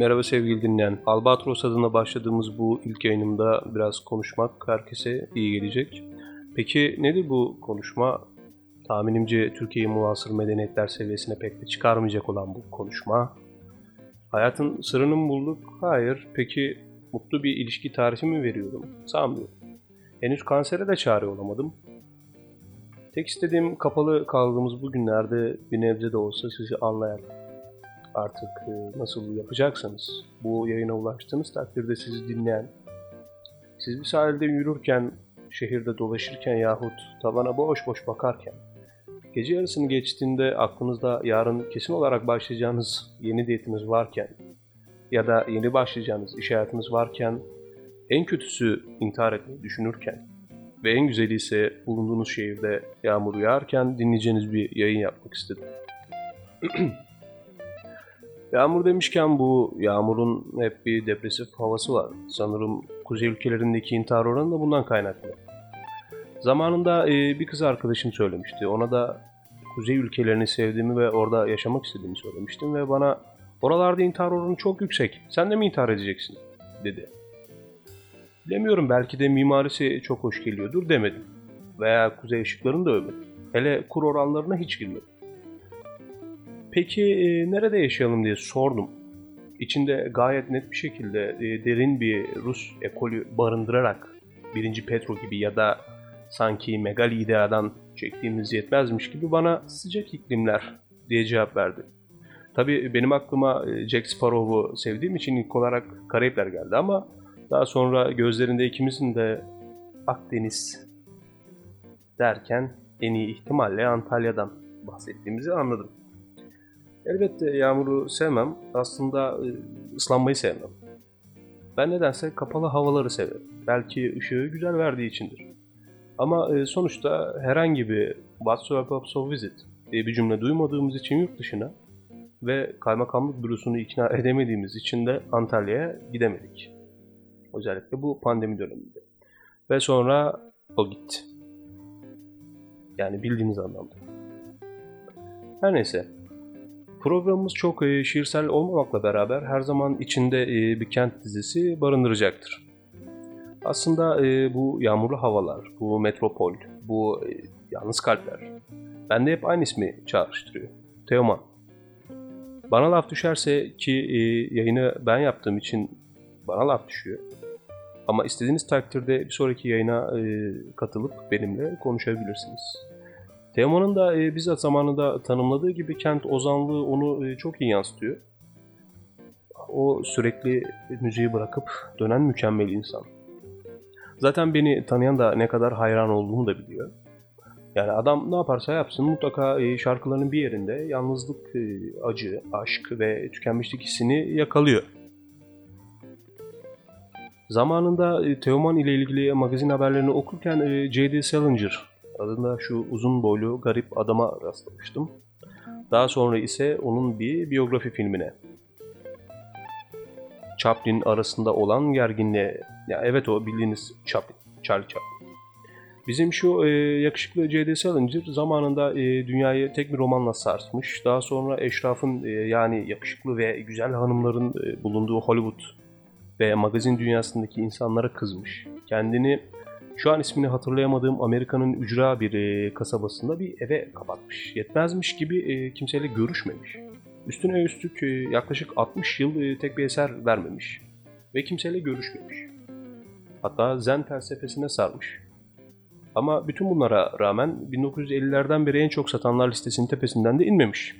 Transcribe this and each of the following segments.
merhaba sevgili dinleyen. Albatros adına başladığımız bu ilk yayınımda biraz konuşmak herkese iyi gelecek. Peki nedir bu konuşma? Tahminimce Türkiye'yi muasır medeniyetler seviyesine pek de çıkarmayacak olan bu konuşma. Hayatın sırrını mı bulduk? Hayır. Peki mutlu bir ilişki tarifi mi veriyorum? Sanmıyorum. Henüz kansere de çare olamadım. Tek istediğim kapalı kaldığımız bu günlerde bir nebze de olsa sizi anlayan. Artık e, nasıl yapacaksanız bu yayına ulaştığınız takdirde sizi dinleyen, siz bir sahilde yürürken, şehirde dolaşırken yahut tavana boş boş bakarken, gece yarısını geçtiğinde aklınızda yarın kesin olarak başlayacağınız yeni diyetiniz varken ya da yeni başlayacağınız iş hayatınız varken, en kötüsü intihar etmeyi düşünürken ve en güzeli ise bulunduğunuz şehirde yağmur yağarken dinleyeceğiniz bir yayın yapmak istedim. Yağmur demişken bu yağmurun hep bir depresif havası var. Sanırım kuzey ülkelerindeki intihar oranı da bundan kaynaklı. Zamanında e, bir kız arkadaşım söylemişti. Ona da kuzey ülkelerini sevdiğimi ve orada yaşamak istediğimi söylemiştim ve bana oralarda intihar oranı çok yüksek. Sen de mi intihar edeceksin? dedi. Bilemiyorum belki de mimarisi çok hoş geliyordur demedim. Veya kuzey ışıklarını da övmedim. Hele kur oranlarına hiç girmedim. Peki e, nerede yaşayalım diye sordum. İçinde gayet net bir şekilde e, derin bir Rus ekolü barındırarak birinci Petro gibi ya da sanki Megali İdea'dan çektiğimiz yetmezmiş gibi bana sıcak iklimler diye cevap verdi. Tabii benim aklıma e, Jack Sparrow'u sevdiğim için ilk olarak Karayipler geldi ama daha sonra gözlerinde ikimizin de Akdeniz derken en iyi ihtimalle Antalya'dan bahsettiğimizi anladım. Elbette yağmuru sevmem. Aslında e, ıslanmayı sevmem. Ben nedense kapalı havaları severim. Belki ışığı güzel verdiği içindir. Ama e, sonuçta herhangi bir What's your purpose of visit diye bir cümle duymadığımız için yurt dışına ve kaymakamlık bürosunu ikna edemediğimiz için de Antalya'ya gidemedik. Özellikle bu pandemi döneminde. Ve sonra o gitti. Yani bildiğiniz anlamda. Her neyse. Programımız çok e, şiirsel olmamakla beraber her zaman içinde e, bir kent dizisi barındıracaktır. Aslında e, bu yağmurlu havalar, bu metropol, bu yalnız kalpler bende hep aynı ismi çağrıştırıyor. Teoman. Bana laf düşerse ki yayını ben yaptığım için bana laf düşüyor. Ama istediğiniz takdirde bir sonraki yayına katılıp benimle konuşabilirsiniz. Teoman'ın da e, bizzat zamanında tanımladığı gibi kent ozanlığı onu e, çok iyi yansıtıyor. O sürekli müziği bırakıp dönen mükemmel insan. Zaten beni tanıyan da ne kadar hayran olduğumu da biliyor. Yani adam ne yaparsa yapsın mutlaka e, şarkılarının bir yerinde yalnızlık, e, acı, aşk ve tükenmişlik hissini yakalıyor. Zamanında e, Teoman ile ilgili magazin haberlerini okurken J.D. Salinger adında şu uzun boylu garip adama rastlamıştım. Daha sonra ise onun bir biyografi filmine. Chaplin arasında olan gerginliğe, ya evet o bildiğiniz Chaplin, Charlie Chaplin. Bizim şu e, yakışıklı J.D. Salinger zamanında e, dünyayı tek bir romanla sarsmış. Daha sonra eşrafın e, yani yakışıklı ve güzel hanımların e, bulunduğu Hollywood ve magazin dünyasındaki insanlara kızmış. Kendini şu an ismini hatırlayamadığım Amerika'nın ücra bir e, kasabasında bir eve kapatmış. Yetmezmiş gibi e, kimseyle görüşmemiş. Üstüne üstlük e, yaklaşık 60 yıl e, tek bir eser vermemiş. Ve kimseyle görüşmemiş. Hatta zen felsefesine sarmış. Ama bütün bunlara rağmen 1950'lerden beri en çok satanlar listesinin tepesinden de inmemiş.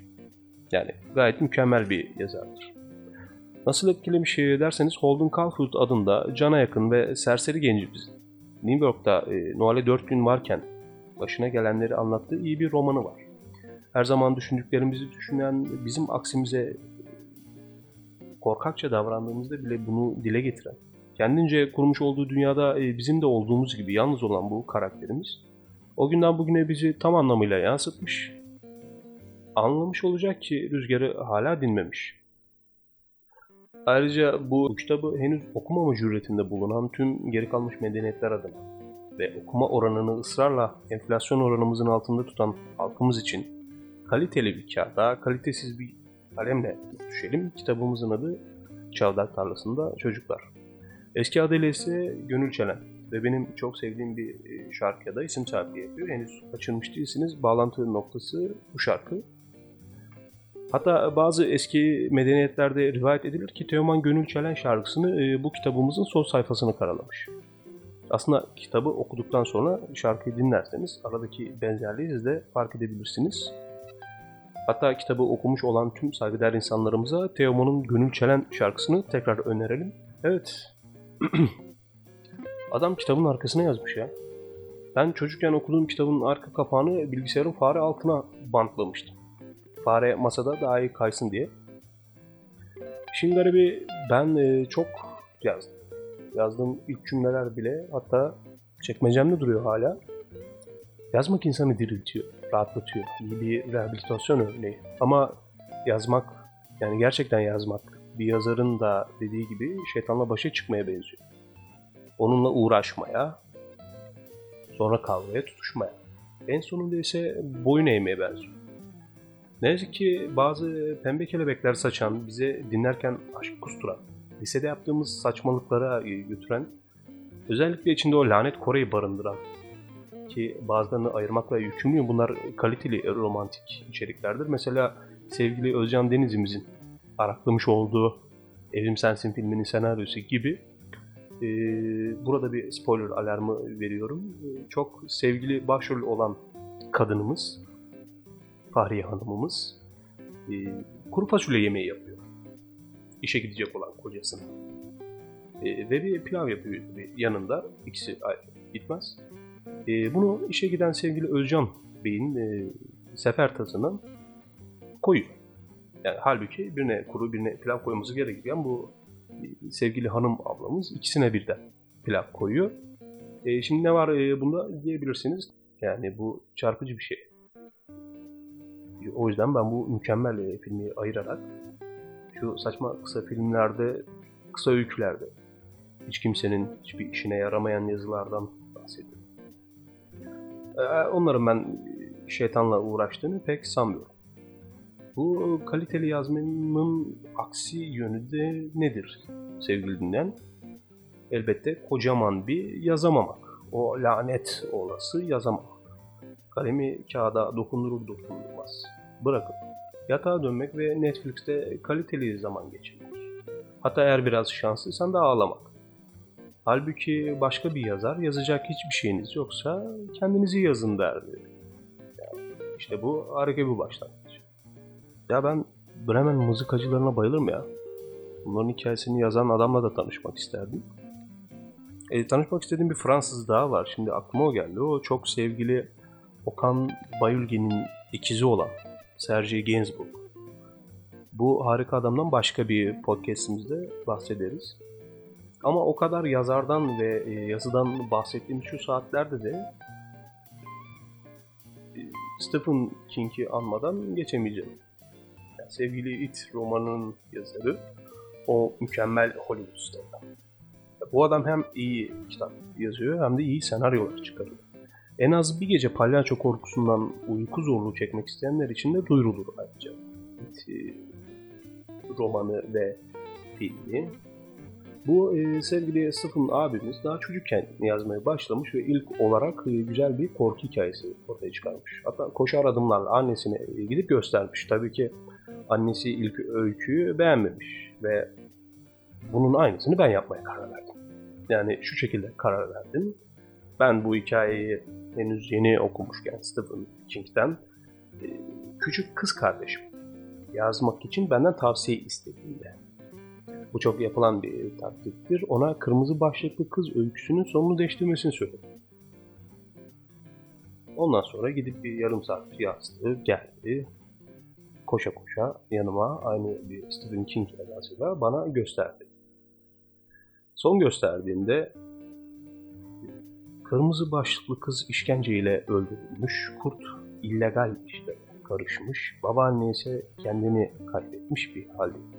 Yani gayet mükemmel bir yazardır. Nasıl etkilemiş derseniz Holden Caulfield adında cana yakın ve serseri gencimizin New York'ta e, Noel'e 4 gün varken başına gelenleri anlattığı iyi bir romanı var. Her zaman düşündüklerimizi düşünen, bizim aksimize korkakça davrandığımızda bile bunu dile getiren, kendince kurmuş olduğu dünyada e, bizim de olduğumuz gibi yalnız olan bu karakterimiz, o günden bugüne bizi tam anlamıyla yansıtmış, anlamış olacak ki rüzgarı hala dinmemiş. Ayrıca bu kitabı henüz okumama cüretinde bulunan tüm geri kalmış medeniyetler adına ve okuma oranını ısrarla enflasyon oranımızın altında tutan halkımız için kaliteli bir kağıda, kalitesiz bir kalemle düşelim. Kitabımızın adı Çavdar Tarlası'nda çocuklar. Eski adıyla ise Gönül Çelen ve benim çok sevdiğim bir e, şarkıya da isim sahipliği yapıyor. Henüz kaçırmış değilsiniz. Bağlantı noktası bu şarkı. Hatta bazı eski medeniyetlerde rivayet edilir ki Teoman Gönül Çelen şarkısını e, bu kitabımızın son sayfasını karalamış. Aslında kitabı okuduktan sonra şarkıyı dinlerseniz aradaki benzerliği siz de fark edebilirsiniz. Hatta kitabı okumuş olan tüm saygıdeğer insanlarımıza Teoman'ın Gönül Çelen şarkısını tekrar önerelim. Evet. Adam kitabın arkasına yazmış ya. Ben çocukken okuduğum kitabın arka kapağını bilgisayarın fare altına bantlamıştım. Fare masada daha iyi kaysın diye. Şimdi garibi ben e, çok yazdım. Yazdığım ilk cümleler bile hatta çekmecemde duruyor hala. Yazmak insanı diriltiyor, rahatlatıyor. İyi bir rehabilitasyon örneği. Ama yazmak, yani gerçekten yazmak bir yazarın da dediği gibi şeytanla başa çıkmaya benziyor. Onunla uğraşmaya, sonra kavgaya tutuşmaya. En sonunda ise boyun eğmeye benziyor. Ne yazık ki bazı pembe kelebekler saçan, bize dinlerken aşk kusturan, lisede yaptığımız saçmalıklara götüren, özellikle içinde o lanet Kore'yi barındıran ki bazılarını ayırmakla yükümlüyüm. Bunlar kaliteli romantik içeriklerdir. Mesela sevgili Özcan Deniz'imizin araklamış olduğu Evim Sensin filminin senaryosu gibi e, burada bir spoiler alarmı veriyorum. E, çok sevgili başrol olan kadınımız Fahriye Hanımımız e, kuru fasulye yemeği yapıyor. İşe gidecek olan kocasına. E, ve bir pilav yapıyor yanında. İkisi gitmez. E, bunu işe giden sevgili Özcan Bey'in e, sefer tasına koyuyor. Yani halbuki birine kuru birine pilav koyması gerekirken bu e, sevgili hanım ablamız ikisine birden pilav koyuyor. E, şimdi ne var e, bunda diyebilirsiniz. Yani bu çarpıcı bir şey. O yüzden ben bu mükemmel e, filmi ayırarak şu saçma kısa filmlerde, kısa öykülerde hiç kimsenin hiçbir işine yaramayan yazılardan bahsediyorum. Ee, onların ben şeytanla uğraştığını pek sanmıyorum. Bu kaliteli yazmanın aksi yönü de nedir sevgili dinleyen? Elbette kocaman bir yazamamak. O lanet olası yazamamak. Kalemi kağıda dokundurur dokundurmaz. Bırakın. Yatağa dönmek ve Netflix'te kaliteli zaman geçirmek. Hatta eğer biraz şanslıysan da ağlamak. Halbuki başka bir yazar yazacak hiçbir şeyiniz yoksa kendinizi yazın derdi. Yani işte bu harika bir başlangıç. Ya ben Bremen mızıkacılarına bayılırım ya. Bunların hikayesini yazan adamla da tanışmak isterdim. E, tanışmak istediğim bir Fransız daha var. Şimdi aklıma o geldi. O çok sevgili Okan Bayülgen'in ikizi olan Sergey Gainsbourg. Bu harika adamdan başka bir podcastimizde bahsederiz. Ama o kadar yazardan ve e, yazıdan bahsettiğimiz şu saatlerde de e, Stephen King'i anmadan geçemeyeceğim. Yani sevgili It romanının yazarı o mükemmel Hollywood starı. Bu adam hem iyi kitap yazıyor hem de iyi senaryolar çıkarıyor. En az bir gece palyaço korkusundan uyku zorluğu çekmek isteyenler için de duyurulur ayrıca. E, romanı ve filmi bu e, sevgili Stephen abimiz daha çocukken yazmaya başlamış ve ilk olarak e, güzel bir korku hikayesi ortaya çıkarmış. Hatta koşar adımlarla annesine e, gidip göstermiş. Tabii ki annesi ilk öyküyü beğenmemiş ve bunun aynısını ben yapmaya karar verdim. Yani şu şekilde karar verdim. Ben bu hikayeyi henüz yeni okumuşken Stephen King'den e, küçük kız kardeşim yazmak için benden tavsiye istediğinde bu çok yapılan bir taktiktir. Ona kırmızı başlıklı kız öyküsünün sonunu değiştirmesini söyledim. Ondan sonra gidip bir yarım saat yazdı, geldi. Koşa koşa yanıma aynı bir Stephen King edasıyla bana gösterdi. Son gösterdiğinde kırmızı başlıklı kız işkenceyle öldürülmüş, kurt illegal işlere karışmış, babaanne ise kendini kaybetmiş bir haldeydi.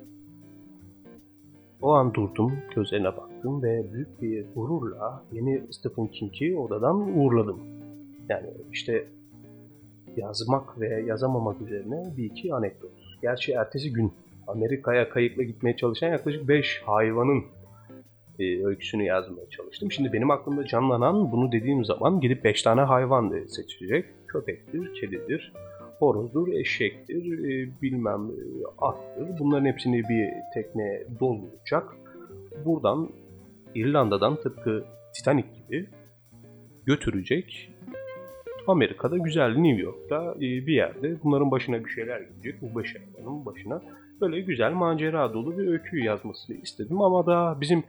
O an durdum, gözlerine baktım ve büyük bir gururla yeni Stephen King'i odadan uğurladım. Yani işte yazmak ve yazamamak üzerine bir iki anekdot. Gerçi ertesi gün Amerika'ya kayıkla gitmeye çalışan yaklaşık 5 hayvanın e, öyküsünü yazmaya çalıştım. Şimdi benim aklımda canlanan bunu dediğim zaman gidip 5 tane hayvan seçecek. Köpektir, kedidir, horozdur, eşektir, e, bilmem e, attır. Bunların hepsini bir tekneye dolduracak. Buradan İrlanda'dan tıpkı Titanic gibi götürecek. Amerika'da güzel New York'ta e, bir yerde bunların başına bir şeyler gelecek. Bu hayvanın başına böyle güzel macera dolu bir öykü yazmasını istedim ama da bizim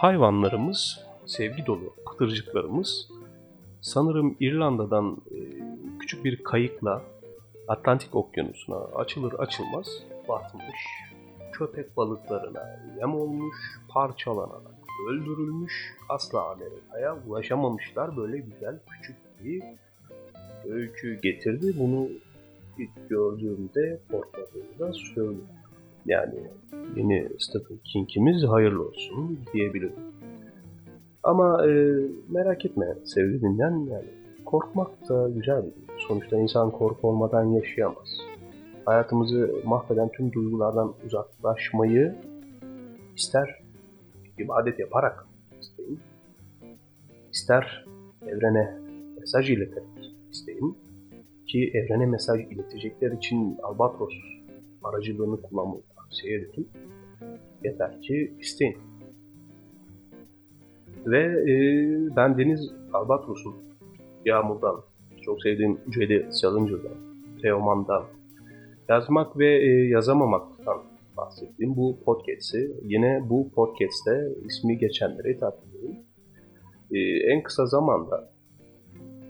hayvanlarımız, sevgi dolu pıtırcıklarımız sanırım İrlanda'dan e, küçük bir kayıkla Atlantik Okyanusu'na açılır açılmaz batmış. Köpek balıklarına yem olmuş, parçalanarak öldürülmüş. Asla Amerika'ya ulaşamamışlar. Böyle güzel küçük bir öykü getirdi. Bunu ilk gördüğümde korkmadığımda söylüyorum. Yani yeni Stephen King'imiz hayırlı olsun diyebilirim. Ama e, merak etme sevgili dinleyen yani korkmak da güzel bir şey. Sonuçta insan korku olmadan yaşayamaz. Hayatımızı mahveden tüm duygulardan uzaklaşmayı ister ibadet yaparak isteyin, ister evrene mesaj ileterek isteyin ki evrene mesaj iletecekler için Albatros aracılığını kullanmayı tavsiye ederim. Yeter ki isteyin. Ve e, ben Deniz Albatros'un Yağmur'dan, çok sevdiğim Cedi Salıncı'dan, Teoman'dan, yazmak ve e, yazamamaktan bahsettiğim bu podcast'i yine bu podcast'te ismi geçenlere hitap ediyorum. E, en kısa zamanda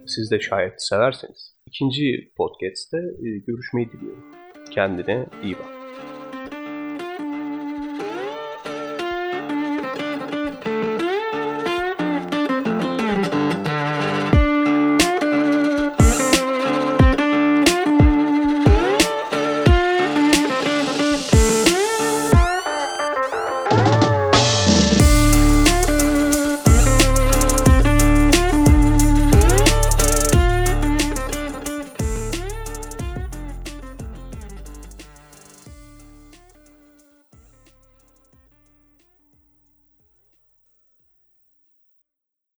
siz de şayet severseniz ikinci podcast'te e, görüşmeyi diliyorum. Kendine iyi bak.